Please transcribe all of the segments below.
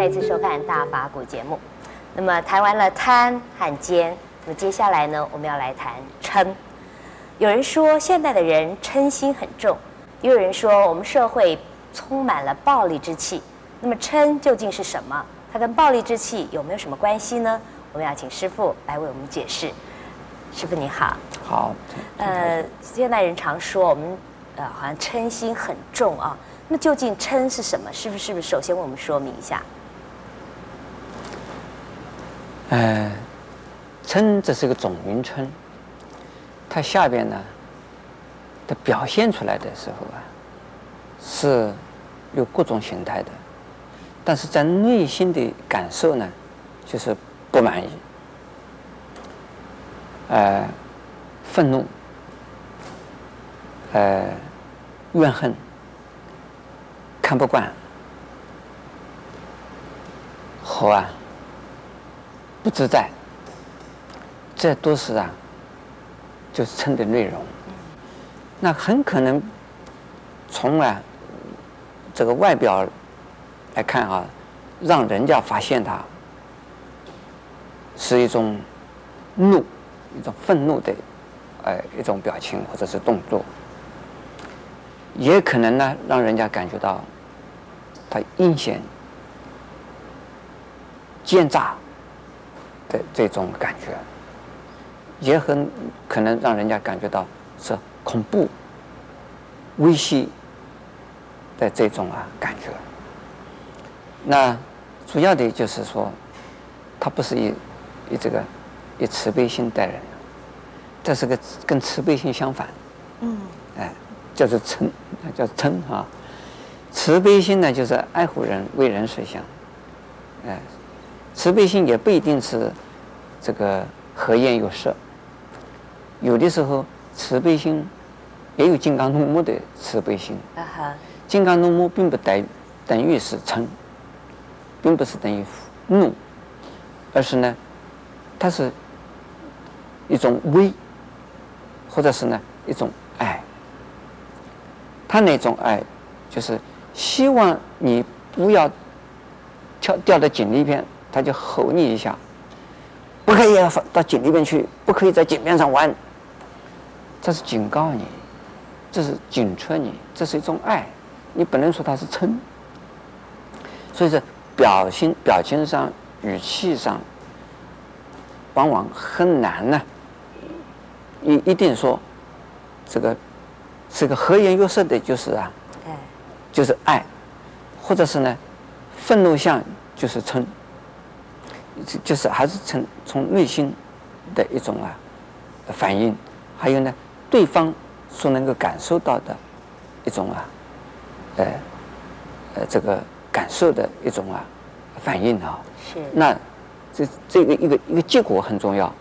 再次收看《大法古》节目。那么谈完了贪和奸，那么接下来呢，我们要来谈嗔。有人说现代的人嗔心很重，也有人说我们社会充满了暴力之气。那么嗔究竟是什么？它跟暴力之气有没有什么关系呢？我们要请师傅来为我们解释。师傅你好。好。呃，现代人常说我们呃好像嗔心很重啊。那究竟嗔是什么？师傅是不是首先为我们说明一下？呃，嗔这是个总名称，它下边呢它表现出来的时候啊，是有各种形态的。但是在内心的感受呢，就是不满意，呃，愤怒，呃，怨恨，看不惯，好啊，不自在，这都是啊，就是称的内容。那很可能从啊，这个外表。来看啊，让人家发现他是一种怒，一种愤怒的，呃，一种表情或者是动作，也可能呢，让人家感觉到他阴险、奸诈的这种感觉，也很可能让人家感觉到是恐怖、威胁的这种啊感觉。那主要的就是说，他不是以以这个以慈悲心待人，这是个跟慈悲心相反。嗯。哎，叫做嗔，叫嗔啊。慈悲心呢，就是爱护人、为人设想。哎，慈悲心也不一定是这个和颜悦色，有的时候慈悲心也有金刚怒目的慈悲心。啊哈。金刚怒目并不等等于是嗔。并不是等于怒，而是呢，它是一种威，或者是呢一种爱。他那种爱，就是希望你不要跳掉到井里边，他就吼你一下，不可以到井里面去，不可以在井边上玩。这是警告你，这是警车你，这是一种爱，你不能说他是嗔。所以说。表情、表情上、语气上，往往很难呢。一一定说，这个是个和颜悦色的，就是啊，就是爱，或者是呢，愤怒相就是嗔，就是还是从从内心的一种啊反应，还有呢，对方所能够感受到的一种啊，呃，呃，这个。感受的一种啊反应啊，是那这这个一个一个结果很重要，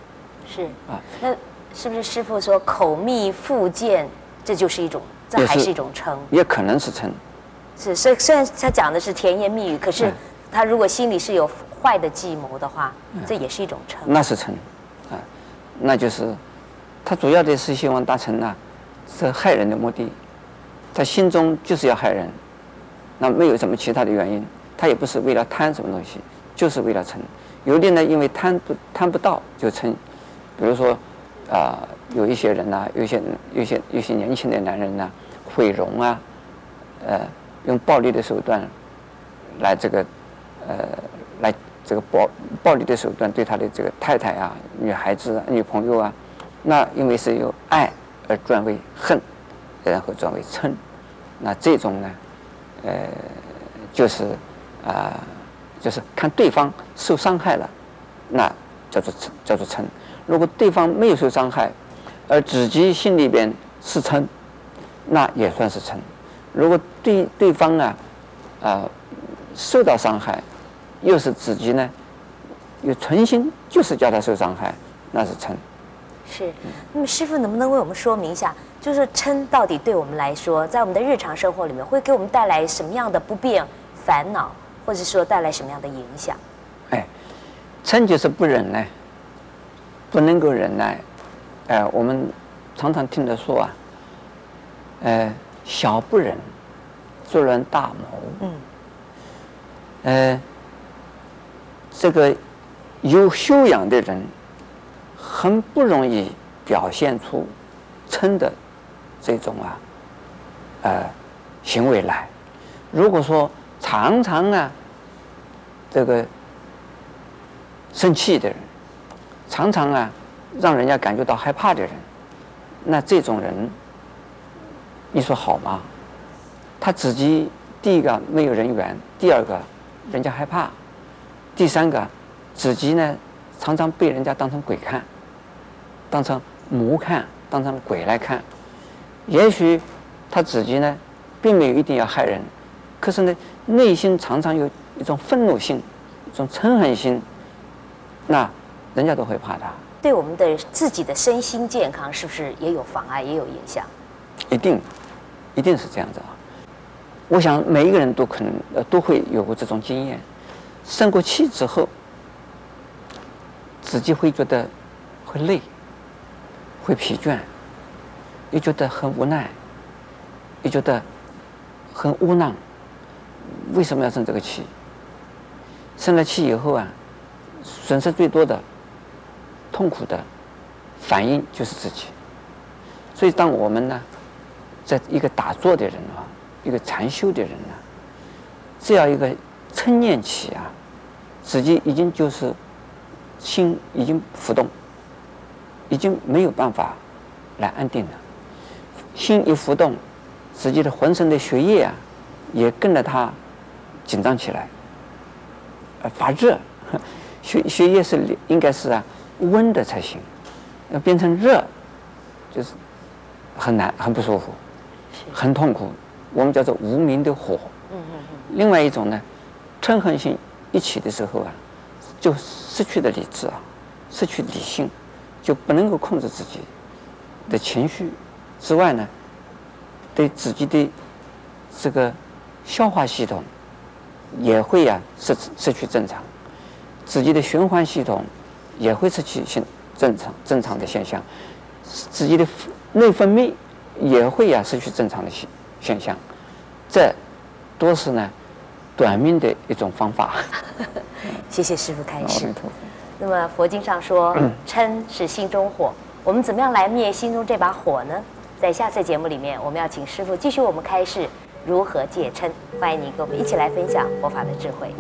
是啊，那是不是师傅说口蜜腹剑，这就是一种，这还是一种称？也可能是称，是所以虽然他讲的是甜言蜜语，可是他如果心里是有坏的计谋的话，这也是一种成。那是成，啊，那就是他主要的是希望达成呢，是害人的目的，他心中就是要害人。那没有什么其他的原因，他也不是为了贪什么东西，就是为了成。有的呢，因为贪不贪不到就成。比如说，啊、呃，有一些人呐、啊，有些有些有些年轻的男人呢、啊，毁容啊，呃，用暴力的手段来这个，呃，来这个暴暴力的手段对他的这个太太啊、女孩子啊、女朋友啊，那因为是由爱而转为恨，然后转为嗔，那这种呢？呃，就是啊、就是看对方受伤害了，那叫做嗔，叫做嗔。如果对方没有受伤害，而自己心里边是嗔，那也算是嗔。如果对对方啊，啊、受到伤害，又是自己呢，又存心就是叫他受伤害，那是嗔。是，那么师傅能不能为我们说明一下？就是嗔到底对我们来说，在我们的日常生活里面，会给我们带来什么样的不便、烦恼，或者说带来什么样的影响？哎，嗔就是不忍耐，不能够忍耐。哎，我们常常听得说啊，哎，小不忍，做人大谋。嗯。呃，这个有修养的人很不容易表现出嗔的这种啊，呃，行为来。如果说常常啊，这个生气的人，常常啊，让人家感觉到害怕的人，那这种人，你说好吗？他自己第一个没有人缘，第二个人家害怕，第三个自己呢常常被人家当成鬼看，当成魔看，当成鬼来看。也许他自己呢并没有一定要害人，可是呢内心常常有一种愤怒心，一种嗔恨心，那人家都会怕他。对我们的自己的身心健康是不是也有妨碍，也有影响？一定，一定是这样子啊！我想每一个人都可能呃都会有过这种经验，生过气之后，自己会觉得会累，会疲倦，又觉得很无奈，又觉得很窝囊。为什么要生这个气？生了气以后啊，损失最多的、痛苦的反应就是自己。所以，当我们呢，在一个打坐的人啊，一个禅修的人呢，这样一个嗔念起啊，自己已经就是心已经浮动，已经没有办法来安定了。心一浮动，自己的浑身的血液啊，也跟着它紧张起来，呃，发热，血血液是应该是啊温的才行，要变成热，就是很难，很不舒服，很痛苦。我们叫做无名的火。另外一种呢，嗔恨心一起的时候啊，就失去了理智啊，失去理性，就不能够控制自己的情绪。之外呢，对自己的这个消化系统也会呀、啊、失失去正常，自己的循环系统也会失去现正常正常的现象，自己的内分泌也会呀、啊、失去正常的现现象，这都是呢短命的一种方法。谢谢师傅开示。那么佛经上说，嗔是心中火，我们怎么样来灭心中这把火呢？在下次节目里面，我们要请师傅继续我们开示如何戒嗔。欢迎您跟我们一起来分享佛法的智慧。